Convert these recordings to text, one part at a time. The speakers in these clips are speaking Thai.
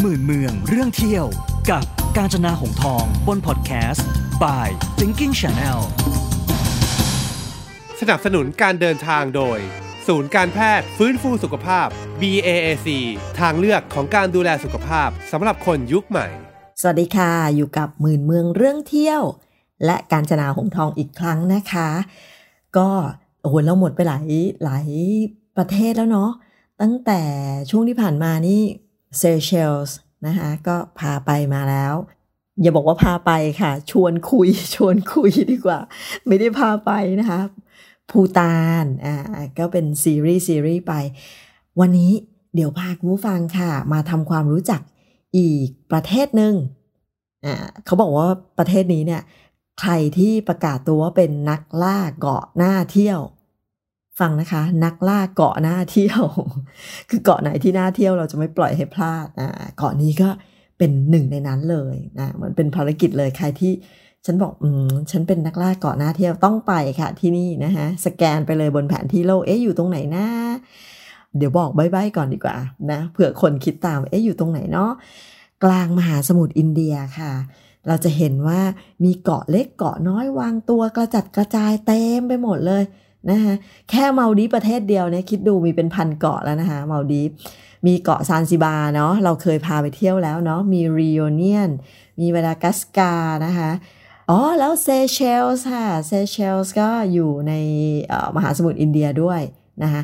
หมื่นเมืองเรื่องเที่ยว กับกาญจนาหงทอง บนพอดแคสต์ by Thinking Channel สนับสนุนการเดินทางโดย ศูนย์การแพทย์ฟื้นฟูสุขภาพ BAAC ทางเลือกของการดูแลสุขภาพสำหรับคนยุคใหม่ สวัสดีค่ะ อยู่กับหมื่นเมืองเรื่องเที่ยว และการจนาหงทองอีกครั้งนะคะ ก็โอ้โหเราหมดไปหลายหลายประเทศแล้วเนาะตั้งแต่ช่วงที่ผ่านมานี่ เซเชลส์นะคะก็พาไปมาแล้ว อย่าบอกว่าพาไปค่ะ ชวนคุยชวนคุยดีกว่า ไม่ได้พาไปนะคะภูตานอ่าก็เป็นซีรีส์ซีรีส์ไป วันนี้เดี๋ยวพาคุณผู้ฟังค่ะ มาทำความรู้จักอีกประเทศหนึ่งอ่าเขาบอกว่าประเทศนี้เนี่ยใครที่ประกาศตัวว่าเป็นนักล่าเกาะหน้าเที่ยว ฟังนะคะ นักล่าเกาะหน้าเที่ยว คือเกาะไหนที่น่าเที่ยวเราจะไม่ปล่อยให้พลาดอ่าเกาะนี้ก็เป็นหนึ่งในนั้นเลยนะมันเป็นภารกิจเลยใครที่ฉันบอกอืมฉันเป็นนักล่าเกาะหน้าเที่ยวต้องไปค่ะที่นี่นะคะสแกนไปเลยบนแผนที่โลกเอ๊ะอยู่ตรงไหนนะเดี๋ยวบอกใบ้ๆก่อนดีกว่านะเผื่อคนคิดตามเอ๊ะอยู่ตรงไหนเนาะกลางมหาสมุทรอินเดียค่ะ เราจะเห็นว่ามีเกาะเล็กเกาะน้อยวางตัวกระจัดกระจายเต็มไปหมดเลย นะคะแค่มัลดีฟส์ประเทศเดียวเนี่ยคิดดูมีเป็นพันเกาะแล้วนะคะมัลดีฟส์ มีเกาะแซนซิบาร์เนาะเราเคยพาไปเที่ยวแล้วเนาะมีเรอูนียง มีมาดากัสการนะคะอ๋อ แล้วเซเชลส์ค่ะเซเชลส์ก็อยู่ในมหาสมุทรอินเดียด้วยนะคะ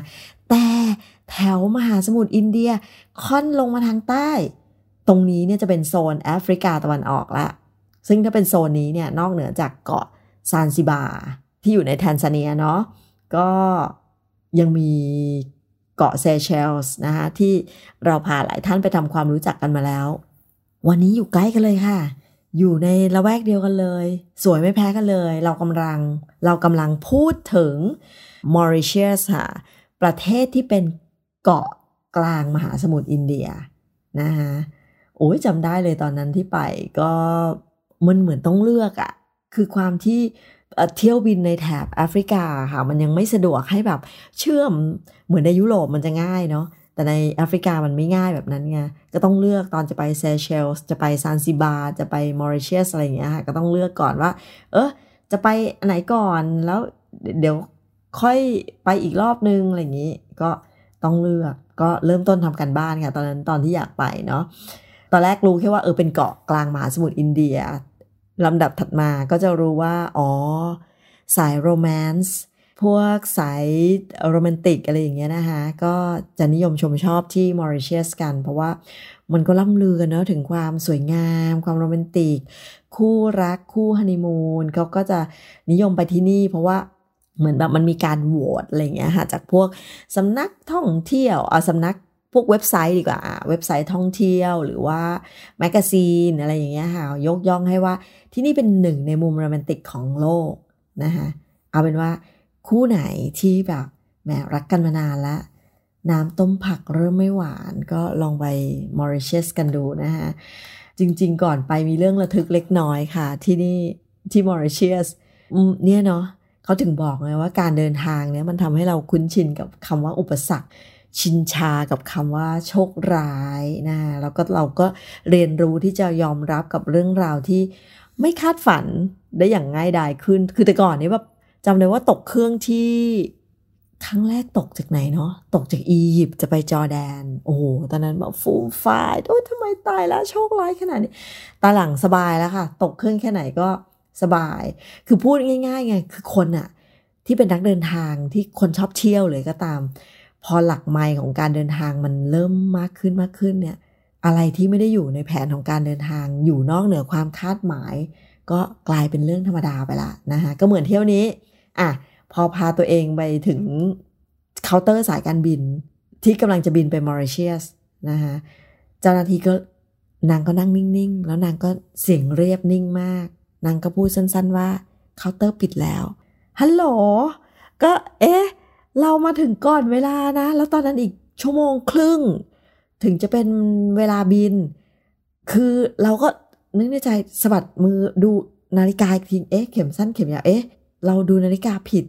แต่แถวมหาสมุทรอินเดียค่อนลงมาทางใต้ ตรงนี้เนี่ยจะเป็นโซนแอฟริกาตะวันออกละซึ่งถ้าเป็นโซนนี้เนี่ยนอกเหนือจากเกาะซานซิบาที่อยู่ในแทนซาเนียเนาะ ก็ยังมีเกาะเซเชลส์นะคะที่เราพาหลายท่านไปทำความรู้จักกันมาแล้ว วันนี้อยู่ใกล้กันเลยค่ะ อยู่ในละแวกเดียวกันเลย สวยไม่แพ้กันเลย เรากำลังเรากำลังพูดถึงมอริเชียสค่ะ ประเทศที่เป็นเกาะกลางมหาสมุทรอินเดียนะคะโอ้ยจำได้เลยตอนนั้นที่ไปก็มันเหมือนต้องเลือกอะคือความที่ เที่ยวบินในแถบแอฟริกาค่ะ มันยังไม่สะดวกให้แบบเชื่อมเหมือนในยุโรปมันจะง่ายเนาะแต่ในแอฟริกามันไม่ง่ายแบบนั้นไงก็ต้องเลือกตอนจะไปเซเชลส์จะไปซานซิบาจะไปมอริเชียสอะไรอย่างเงี้ยค่ะก็ต้องเลือกก่อนว่า เออจะไปไหนก่อนแล้วเดี๋ยวค่อยไปอีกรอบนึงอะไรอย่างงี้ ก็ต้องเลือกก็เริ่มต้นทำกันบ้านค่ะ ตอนนั้นตอนที่อยากไปเนาะตอนแรกรู้แค่ว่าเออเป็นเกาะกลางมหาสมุทรอินเดีย ลำดับถัดมาก็จะรู้ว่า อ๋อ สายโรแมนต์พวกสายโรแมนติกอะไรอย่างเงี้ยนะคะ ก็จะนิยมชมชอบที่มอริเชียสกัน เพราะว่ามันก็ล่ำลือกันเนาะถึงความสวยงาม ความโรแมนติก คู่รักคู่ฮันนีมูนเขาก็จะนิยมไปที่นี่ เพราะว่าเหมือนแบบมันมีการโหวตอะไรเงี้ยค่ะจากพวกสำนักท่องเที่ยวเอาสำนัก พวกเว็บไซต์ดีกว่าเว็บไซต์ท่องเที่ยวหรือว่าแมกกาซีนอะไรอย่างเงี้ยค่ะยกย่องให้ว่าที่นี่เป็นหนึ่งในมุมโรแมนติกของโลกนะคะเอาเป็นว่าคู่ไหนที่แบบแหมรักกันมานานแล้วน้ำต้มผักเริ่มไม่หวานก็ลองไปมอริเชียสกันดูนะคะจริงๆ ก่อนไปมีเรื่องระทึกเล็กน้อยค่ะ ที่นี่ที่มอริเชียสเนี่ยเนาะเขาถึงบอกไงว่าการเดินทางเนี่ยมันทำให้เราคุ้นชินกับคำว่าอุปสรรค ชินชากับคำว่าโชคร้ายนะแล้วก็เราก็เรียนรู้ที่จะยอมรับกับเรื่องราวที่ไม่คาดฝันได้อย่างง่ายดายขึ้น คือแต่ก่อนนี้แบบจำเลยว่าตกเครื่องที่ครั้งแรกตกจากไหนเนาะตกจากอียิปต์จะไปจอร์แดน โอ้โหตอนนั้นแบบฟูลฟายโอ้ยทำไมตายแล้วโชคร้ายขนาดนี้ตาหลังสบายแล้วค่ะ ตกเครื่องแค่ไหนก็สบาย คือพูดง่ายๆไงคือคนอะที่เป็นนักเดินทางที่คนชอบเที่ยวเลยก็ตาม พอหลักไมล์ของการเดินทางมันเริ่มมากขึ้นมากขึ้นเนี่ย อะไรที่ไม่ได้อยู่ในแผนของการเดินทาง อยู่นอกเหนือความคาดหมาย ก็กลายเป็นเรื่องธรรมดาไปละนะคะก็เหมือนเที่ยวนี้อะพอพาตัวเองไปถึงเคาน์เตอร์สายการบิน ที่กำลังจะบินไปมอริเชียสนะคะเจ้าหน้าที่ก็นางก็นั่งนิ่งๆ แล้วนางก็เสียงเรียบนิ่งมาก นางก็พูดสั้นๆว่าเคาน์เตอร์ปิดแล้วฮัลโหลก็เอ๊ะ เรามาถึงก่อนเวลานะ แล้วตอนนั้นอีกชั่วโมงครึ่ง ถึงจะเป็นเวลาบิน คือเราก็นึกในใจสะบัดมือดูนาฬิกาอีกทีเอ๊ะเข็มสั้นเข็มยาวเอ๊ะ เราดูนาฬิกาผิด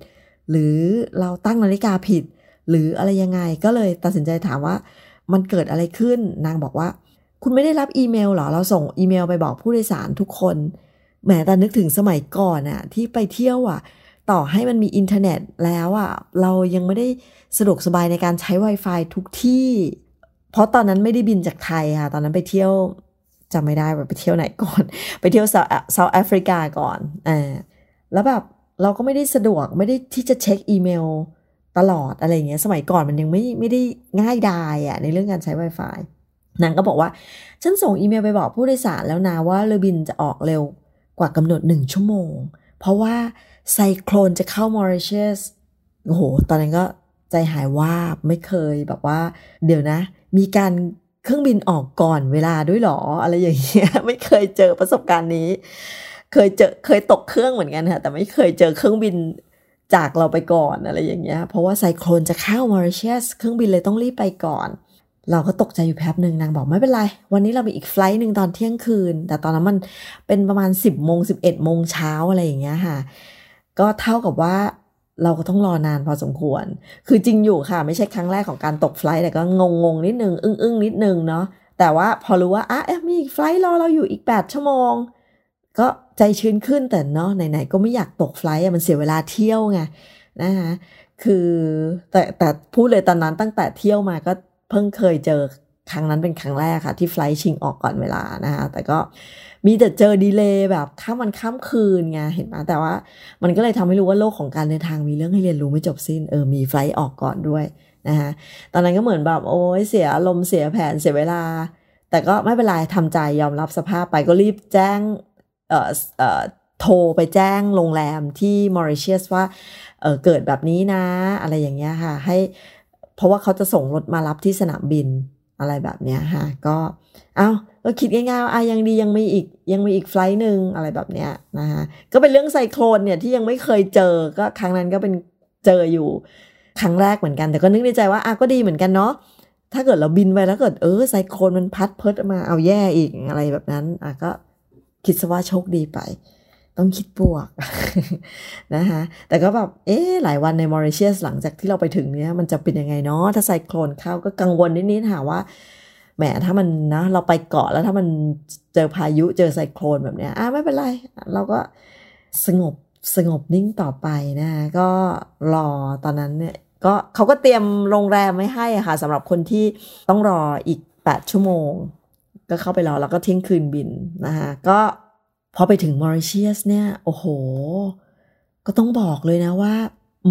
หรือเราตั้งนาฬิกาผิด หรืออะไรยังไงก็เลยตัดสินใจถามว่ามันเกิดอะไรขึ้นนางบอกว่า คุณไม่ได้รับอีเมลหรอ เราส่งอีเมลไปบอกผู้โดยสารทุกคนแหมแต่นึกถึงสมัยก่อนอะที่ไปเที่ยวอะ ต่อให้มันมีอินเทอร์เน็ตแล้วอะเรายังไม่ได้สะดวกสบายในการใช้ Wi-Fi ทุกที่ เพราะตอนนั้นไม่ได้บินจากไทยค่ะ ตอนนั้นไปเที่ยวจำไม่ได้ว่าไปเที่ยวไหนก่อน ไปเที่ยวเซาท์แอฟริกาก่อนอ่าแล้วแบบเราก็ไม่ได้สะดวกไม่ได้ที่จะเช็คอีเมลตลอดอะไรเงี้ยสมัยก่อนมันยังไม่ไม่ได้ง่ายดายอะในเรื่องการใช้ Wi-Fi นางก็บอกว่า ฉันส่งอีเมลไปบอกผู้โดยสารแล้วนะว่าเรือบินจะออกเร็วกว่ากำหนดหนึ่งชั่วโมง เพราะว่าไซโคลนจะเข้ามอริเชสโอ้โห ตอนนั้นก็ใจหายว่าไม่เคยแบบว่า เดี๋ยวนะ มีการเครื่องบินออกก่อนเวลาด้วยหรอ อะไรอย่างเงี้ยไม่เคยเจอประสบการณ์นี้ เคยเจอเคยตกเครื่องเหมือนกันค่ะ แต่ไม่เคยเจอเครื่องบินจากเราไปก่อนอะไรอย่างเงี้ย เพราะว่าไซโคลนจะเข้ามอริเชสเครื่องบินเลยต้องรีบไปก่อน เราก็ตกใจอยู่แป๊บหนึ่งนางบอกไม่เป็นไร วันนี้เรามีอีกไฟล์หนึ่งตอนเที่ยงคืน แต่ตอนนั้นมันเป็นประมาณ 10บโมงสิบเอ็ดโมงเช้าอะไรอย่างเงี้ยค่ะ ก็เท่ากับว่าเราก็ต้องรอนานพอสมควร คือจริงอยู่ค่ะ ไม่ใช่ครั้งแรกของการตกไฟล์แต่ก็งงงนิดนึง อึ้งอึ้งนิดนึงเนาะแต่ว่าพอรู้ว่าอะมีอีกไฟล์รอเราอยู่อีก 8 ชั่วโมง ก็ใจชื้นขึ้นแต่เนาะไหนๆก็ไม่อยากตกไฟล์มันเสียเวลาเที่ยวไงนะคะคือแต่แต่พูดเลยตอนนั้นตั้งแต่เที่ยวมาก็ เพิ่งเคยเจอครั้งนั้นเป็นครั้งแรกค่ะ ที่ไฟล์ชิงออกก่อนเวลานะคะแต่ก็มีแต่เจอดีเลย์แบบข้ามวันข้ามคืนไงเห็นไหมแต่ว่า มันก็เลยทำให้รู้ว่าโลกของการเดินทางมีเรื่องให้เรียนรู้ไม่จบสิ้นเออมีไฟล์ออกก่อนด้วยนะคะตอนนั้นก็เหมือนแบบโอ้ยเสียอารมณ์เสียแผนเสียเวลา แต่ก็ไม่เป็นไรทำใจยอมรับสภาพไปก็รีบแจ้งเอ่อเอ่อโทรไปแจ้งโรงแรมที่มอริเชียสว่าเออเกิดแบบนี้นะ อะไรอย่างเงี้ยค่ะ ให้ เพราะว่าเขาจะส่งรถมารับที่สนามบินอะไรแบบเนี้ยค่ะก็เอาก็คิดง่ายๆว่าอะยังดียังมีอีกยังมีอีกไฟล์หนึ่งอะไรแบบเนี้ยนะคะก็เป็นเรื่องไซโคลนเนี่ยที่ยังไม่เคยเจอก็ครั้งนั้นก็เป็นเจออยู่ครั้งแรกเหมือนกันแต่ก็นึกในใจว่าอะก็ดีเหมือนกันเนาะถ้าเกิดเราบินไปแล้วเกิดเออไซโคลนมันพัดเพิดมาเอาแย่อีกอะไรแบบนั้นอะก็คิดซะว่าโชคดีไป ต้องคิดบวกนะคะแต่ก็แบบเอ๊หลายวันในมอริเชียสหลังจากที่เราไปถึงเนี้ยมันจะเป็นยังไงเนาะถ้าไซโคลนเข้าก็กังวลนิดๆหาว่าแหมถ้ามันนะเราไปเกาะแล้วถ้ามันเจอพายุเจอไซโคลนแบบเนี้ยอะไม่เป็นไร เราก็สงบสงบนิ่งต่อไปนะก็รอตอนนั้นเนี่ยก็เขาก็เตรียมโรงแรมไว้ให้ค่ะสำหรับคนที่ต้องรออีก 8 ชั่วโมง ก็เข้าไปรอแล้วก็เที่ยงคืนบินนะคะก็ พอไปถึงมอริเชียสเนี่ย โอ้โห ก็ต้องบอกเลยนะว่า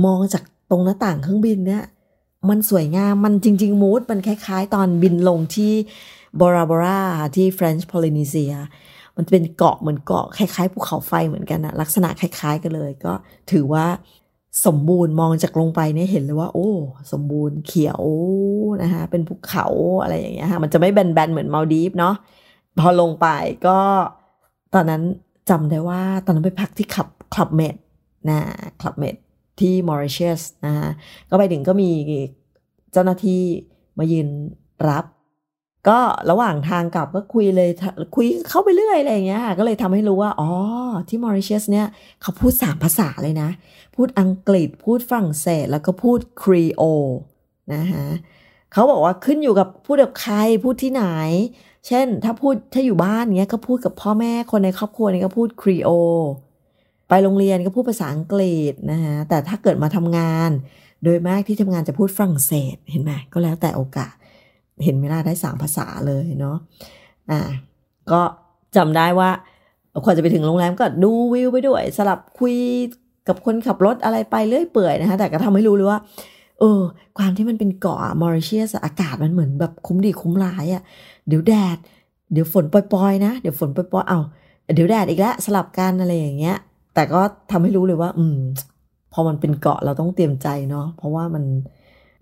มองจากตรงหน้าต่างเครื่องบินเนี่ย มันสวยงาม มันจริง ๆ มูดมันคล้าย ๆ ตอนบินลงที่โบราโบราที่เฟรนช์โพลินีเซีย มันเป็นเกาะเหมือนเกาะคล้ายๆภูเขาไฟเหมือนกันนะลักษณะคล้าย ๆ กันเลย ก็ถือว่าสมบูรณ์มองจากลงไปเนี่ยเห็นเลยว่า โอ้ สมบูรณ์เขียวนะคะเป็นภูเขาอะไรอย่างเงี้ยค่ะมันจะไม่แบนๆเหมือนมัลดีฟส์เนาะพอลงไปก็ ตอนนั้นจำได้ว่าตอนนั้นไปพักที่คลับคลับเมดนะคลับเมดที่มอริเชียสนะฮะก็ไปถึงก็มีเจ้าหน้าที่มายืนรับ ก็ระหว่างทางกลับก็คุยเลยคุยเข้าไปเรื่อยอะไรอย่างเงี้ยก็เลยทำให้รู้ว่า อ๋อ ที่มอริเชียสเนี่ยเขาพูดสามภาษาเลยนะ พูดอังกฤษพูดฝรั่งเศส แล้วก็พูดครีโอนะฮะเขาบอกว่าขึ้นอยู่กับพูดกับใครพูดที่ไหน เช่น ถ้าพูดถ้าอยู่บ้านเงี้ยก็พูดกับพ่อแม่คนในครอบครัวนี่ก็พูดครีโอ ไปโรงเรียนก็พูดภาษาอังกฤษนะฮะแต่ถ้าเกิดมาทำงาน โดยมากที่ทำงานจะพูดฝรั่งเศสเห็นไหมก็แล้วแต่โอกาส เห็นไหมล่ะได้สามภาษาเลยเนาะอ่าก็จำได้ว่าก่อนจะไปถึงโรงแรมก็ดูวิวไปด้วย สลับคุยกับคนขับรถอะไรไปเรื่อยเปื่อยนะคะแต่ก็ทำให้รู้เลยว่า เออ ความที่มันเป็นเกาะมอริเชียสอากาศมันเหมือนแบบคุ้มดีคุ้มร้ายอะ่ะ เดี๋ยวแดด เดี๋ยวฝนปล่อยๆนะ เดี๋ยวฝนปล่อยๆเอาเดี๋ยวแดดอีกแล้วสลับกันอะไรอย่างเงี้ย แต่ก็ทำให้รู้เลยว่า อืม พอมันเป็นเกาะเราต้องเตรียมใจเนาะเพราะว่ามัน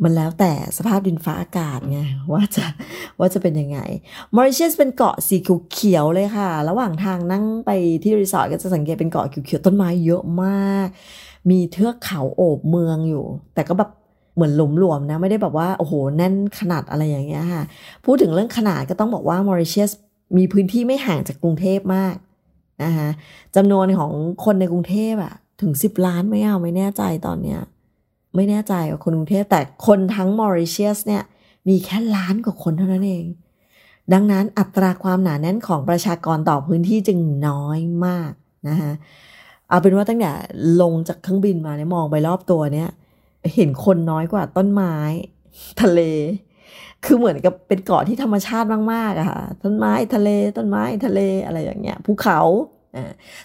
มันแล้วแต่สภาพดินฟ้าอากาศไงว่าจะว่าจะเป็นยังไงมอริเชียสเป็นเกาะสีเขียวเลยค่ะ ระหว่างทางนั่งไปที่รีสอร์ทก็จะสังเกตเป็นเกาะเขียวๆต้นไม้เยอะมาก มีเทือกเขาโอบเมืองอยู่ แต่ก็แบบ เหมือนหลุมหลวมนะ ไม่ได้แบบว่า โอ้โห แน่นขนาดอะไรอย่างเงี้ยค่ะ พูดถึงเรื่องขนาดก็ต้องบอกว่ามอริเชียสมีพื้นที่ไม่ห่างจากกรุงเทพมากนะคะจำนวนของคนในกรุงเทพอะถึงสิบล้านไม่เอาไม่แน่ใจตอนเนี้ยไม่แน่ใจว่าคนกรุงเทพแต่คนทั้งมอริเชียสเนี่ยมีแค่ล้านกว่าคนเท่านั้นเอง ดังนั้นอัตราความหนาแน่นของประชากรต่อพื้นที่จึงน้อยมากนะคะเอาเป็นว่าตั้งแต่ลงจากเครื่องบินมาเนี่ยมองไปรอบตัวเนี่ย เห็นคนน้อยกว่าต้นไม้ ทะเล คือเหมือนกับเป็นเกาะที่ธรรมชาติมากๆอะค่ะ ต้นไม้ทะเล ต้นไม้ทะเลอะไรอย่างเงี้ย ภูเขา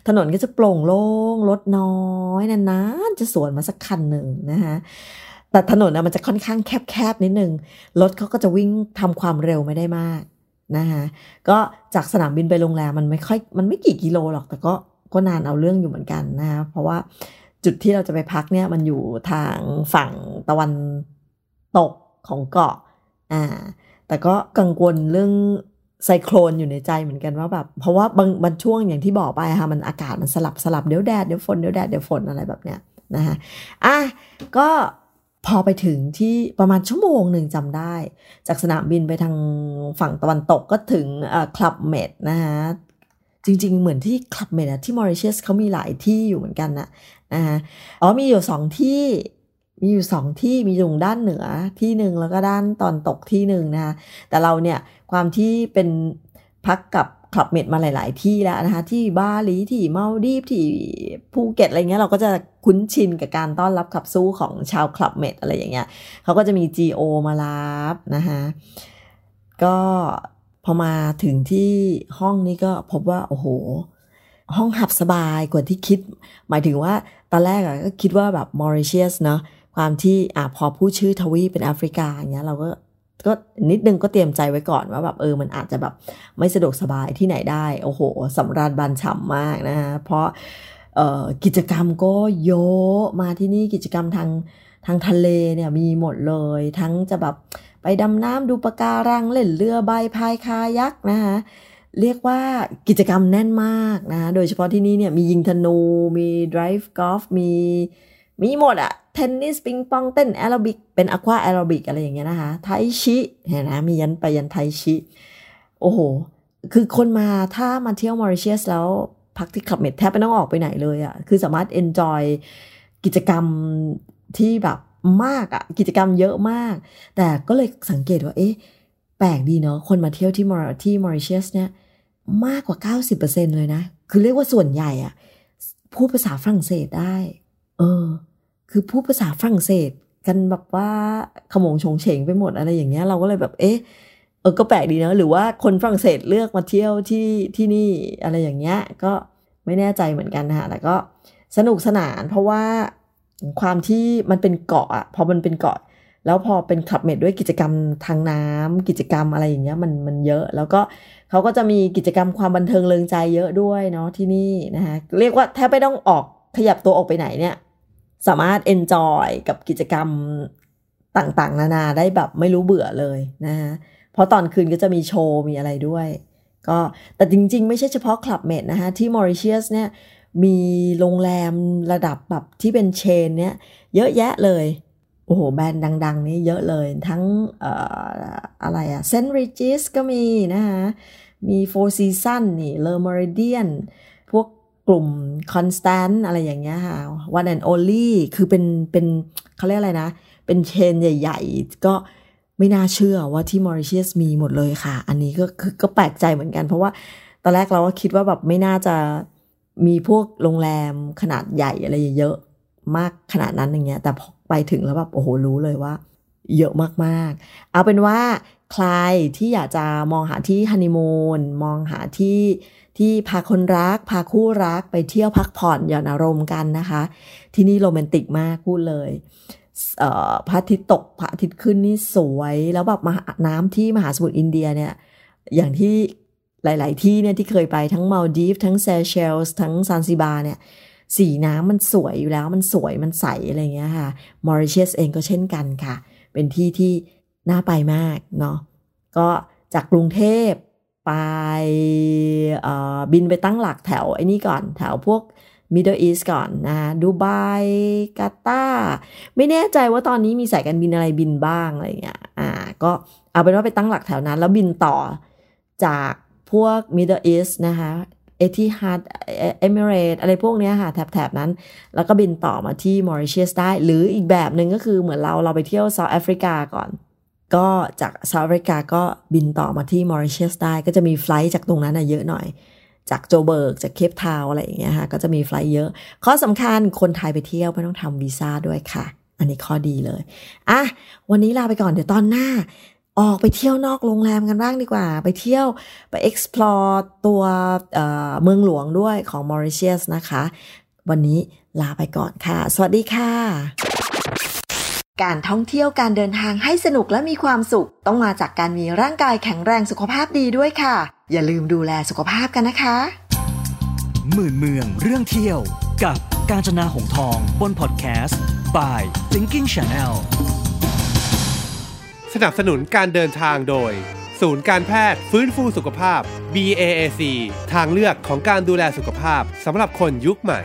ถนนก็จะโปร่งโล่งรถน้อยนานๆจะสวนมาสักคันหนึ่งนะคะแต่ถนนนะมันจะค่อนข้างแคบๆนิดนึงรถเขาก็จะวิ่งทำความเร็วไม่ได้มากนะคะก็จากสนามบินไปโรงแรมมันไม่ค่อยมันไม่กี่กิโลหรอกแต่ก็ก็นานเอาเรื่องอยู่เหมือนกันนะคะเพราะว่า จุดที่เราจะไปพักเนี่ยมันอยู่ทางฝั่งตะวันตกของเกาะอ่าแต่ก็กังวลเรื่องไซโครนอยู่ในใจเหมือนกันว่าแบบเพราะว่าบางบางช่วงอย่างที่บอกไปค่ะมันอากาศมันสลับสลับเดี๋ยวแดดเดี๋ยวฝนเดี๋ยวแดดเดี๋ยวฝนอะไรแบบเนี้ยนะคะอะก็พอไปถึงที่ประมาณชั่วโมงหนึ่งจำได้ จากสนามบินไปทางฝั่งตะวันตกก็ถึงคลับเมดนะคะจริงๆ เหมือนที่คลับเมดที่มอริเชสเขามีหลายที่อยู่เหมือนกันนะ นะคะอ๋อมีอยู่สองที่มีอยู่สองที่มีตรงด้านเหนือที่หนึ่งแล้วก็ด้านตอนตกที่หนึ่งนะคะแต่เราเนี่ยความที่เป็นพักกับคลับเมดมาหลาย ๆ ที่แล้วนะคะที่บาหลีที่เมาดีฟที่ภูเก็ตอะไรเงี้ยเราก็จะคุ้นชินกับการต้อนรับขับสู้ของชาวคลับเมดอะไรอย่างเงี้ยเขาก็จะมี GO มารับนะคะก็พอมาถึงที่ห้องนี้ก็พบว่า โอ้โห ห้องหับสบายกว่าที่คิด หมายถึงว่า ตอนแรกอะก็คิดว่าแบบมอริเชียสเนาะความที่อะพอพูดชื่อทวีเป็นแอฟริกาอย่างเงี้ยเราก็ก็นิดนึงก็เตรียมใจไว้ก่อนว่าแบบเออมันอาจจะแบบไม่สะดวกสบายที่ไหนได้ โอ้โหสำราญบันฉ่ำมากนะฮะเพราะกิจกรรมก็เยอะมาที่นี่กิจกรรมทางทางทะเลเนี่ยมีหมดเลย ทั้งจะแบบไปดำน้ำดูปะการังเล่นเรือใบพายคายักนะคะ เรียกว่ากิจกรรมแน่นมากนะ โดยเฉพาะที่นี่เนี่ยมียิงธนู มี drive golf มีมีหมดอะเทนนิสปิงปองเต้นแอโรบิก เป็น aqua aerobic อะไรอย่างเงี้ยนะคะ tai chi เห็นนะมียันไปยัน tai chi โอ้โห คือคนมาถ้ามาเที่ยวมอริเชียสแล้วพักที่คลับเมดแทบไม่ต้องออกไปไหนเลยอะคือสามารถ enjoyกิจกรรมที่แบบมากอะกิจกรรมเยอะมาก แต่ก็เลยสังเกตว่าเอ๊ะแปลกดีเนาะคนมาเที่ยวที่มอรที่มอริเชียสเนี่ย มากกว่า 90%เลยนะ คือเรียกว่าส่วนใหญ่อะพูดภาษาฝรั่งเศสได้ เออ คือพูดภาษาฝรั่งเศสกันแบบว่าขมงชงเฉงไปหมดอะไรอย่างเงี้ย เราก็เลยแบบ เอ๊ะ เออ ก็แปลกดีนะ หรือว่าคนฝรั่งเศสเลือกมาเที่ยวที่ที่นี่อะไรอย่างเงี้ย ก็ไม่แน่ใจเหมือนกันนะแต่ก็สนุกสนานเพราะว่าความที่มันเป็นเกาะอะพอมันเป็นเกาะ แล้วพอเป็นขับเมดด้วยกิจกรรมทางน้ำกิจกรรมอะไรอย่างเงี้ยมันมันเยอะ แล้วก็เขาก็จะมีกิจกรรมความบันเทิงเริงใจเยอะด้วยเนาะที่นี่นะคะเรียกว่าแทบไม่ต้องออกขยับตัวออกไปไหนเนี่ย สามารถ enjoy กับกิจกรรมต่างๆ นานาได้แบบไม่รู้เบื่อเลยนะฮะเพราะตอนคืนก็จะมีโชว์มีอะไรด้วย ก็แต่จริงๆ ไม่ใช่เฉพาะคลับเมดนะคะที่มอริเชียสเนี่ยมีโรงแรมระดับแบบที่เป็น chain เนี่ยเยอะแยะเลย โอ้โห แบรนด์ดัง ๆ นี่เยอะเลยทั้งเอ่ออะไรอะเซนต์รีจิสก็มีนะคะมีโฟร์ซีซันส์ มีเลอเมอริเดียนพวกกลุ่ม Constance อะไรอย่างเงี้ยค่ะ One&Only คือเป็นเป็นเขาเรียกอะไรนะ เป็นเชนใหญ่ ๆ ก็ไม่น่าเชื่อว่าที่มอริเชียสมีหมดเลยค่ะ อันนี้ก็คือก็แปลกใจเหมือนกัน เพราะว่าตอนแรกเราก็คิดว่าแบบไม่น่าจะมีพวกโรงแรมขนาดใหญ่อะไรเยอะ มากขนาดนั้นอย่างเงี้ย แต่พอไปถึงแล้วแบบโอ้โหรู้เลยว่า เยอะมากๆ เอาเป็นว่าใครที่อยากจะมองหาที่ฮันนีมูนมองหาที่ที่พาคนรัก พาคู่รักไปเที่ยวพักผ่อนหย่อนอารมณ์กันนะคะ ที่นี่โรแมนติกมากพูดเลยพระอาทิตย์ตกพระอาทิตย์ขึ้นนี่สวยแล้วแบบมาน้ำที่มหาสมุทรอินเดียเนี่ยอย่างที่หลาย ๆ ที่เนี่ยที่เคยไปทั้งมาลดีฟทั้งเซเชลส์ทั้งซานซิบาเนี่ย สีน้ำมันสวยอยู่แล้วมันสวยมันใสอะไรเงี้ยค่ะมอริเชียสเองก็เช่นกันค่ะ เป็นที่ที่น่าไปมากเนาะก็จากกรุงเทพไปบินไปตั้งหลักแถวไอ้นี่ก่อนแถวพวก Middle East ก่อนนะดูไบกาตาไม่แน่ใจว่าตอนนี้มีสายการบินอะไรบินบ้างอะไรเงี้ยอ่าก็เอาเป็นว่าไปตั้งหลักแถวนั้น แล้วบินต่อจากพวก Middle East นะคะ เอทิฮัดเอมิเรตอะไรพวกนี้ค่ะ แถบๆนั้น แล้วก็บินต่อมาที่มอริเชียสได้ หรืออีกแบบหนึ่งก็คือเหมือนเราเราไปเที่ยวเซาท์แอฟริกาก่อน ก็จากสหรัฐอเมริกาก็บินต่อมาที่มอริเชียสได้ ก็จะมีไฟล์จากตรงนั้นนะเยอะหน่อย จากโจเบิร์ก จากเคปทาวอะไรอย่างเงี้ยค่ะก็จะมีไฟล์เยอะ ข้อสำคัญคนไทยไปเที่ยวไม่ต้องทำวีซ่าด้วยค่ะ อันนี้ข้อดีเลยอะวันนี้ลาไปก่อนเดี๋ยวตอนหน้า ออกไปเที่ยวนอกโรงแรมกันบ้างดีกว่า ไปเที่ยวไป explore ตัวเเมืองหลวงด้วยของมอริเชียสนะคะ วันนี้ลาไปก่อนค่ะ สวัสดีค่ะ การท่องเที่ยวการเดินทางให้สนุกและมีความสุข ต้องมาจากการมีร่างกายแข็งแรงสุขภาพดีด้วยค่ะ อย่าลืมดูแลสุขภาพกันนะคะหมื่นเมืองเรื่องเที่ยวกับกาญจนาหงทองบนพอดแคสต์ by Thinking Channel สนับสนุนการเดินทางโดย ศูนย์การแพทย์ฟื้นฟูสุขภาพ BAAC ทางเลือกของการดูแลสุขภาพสำหรับคนยุคใหม่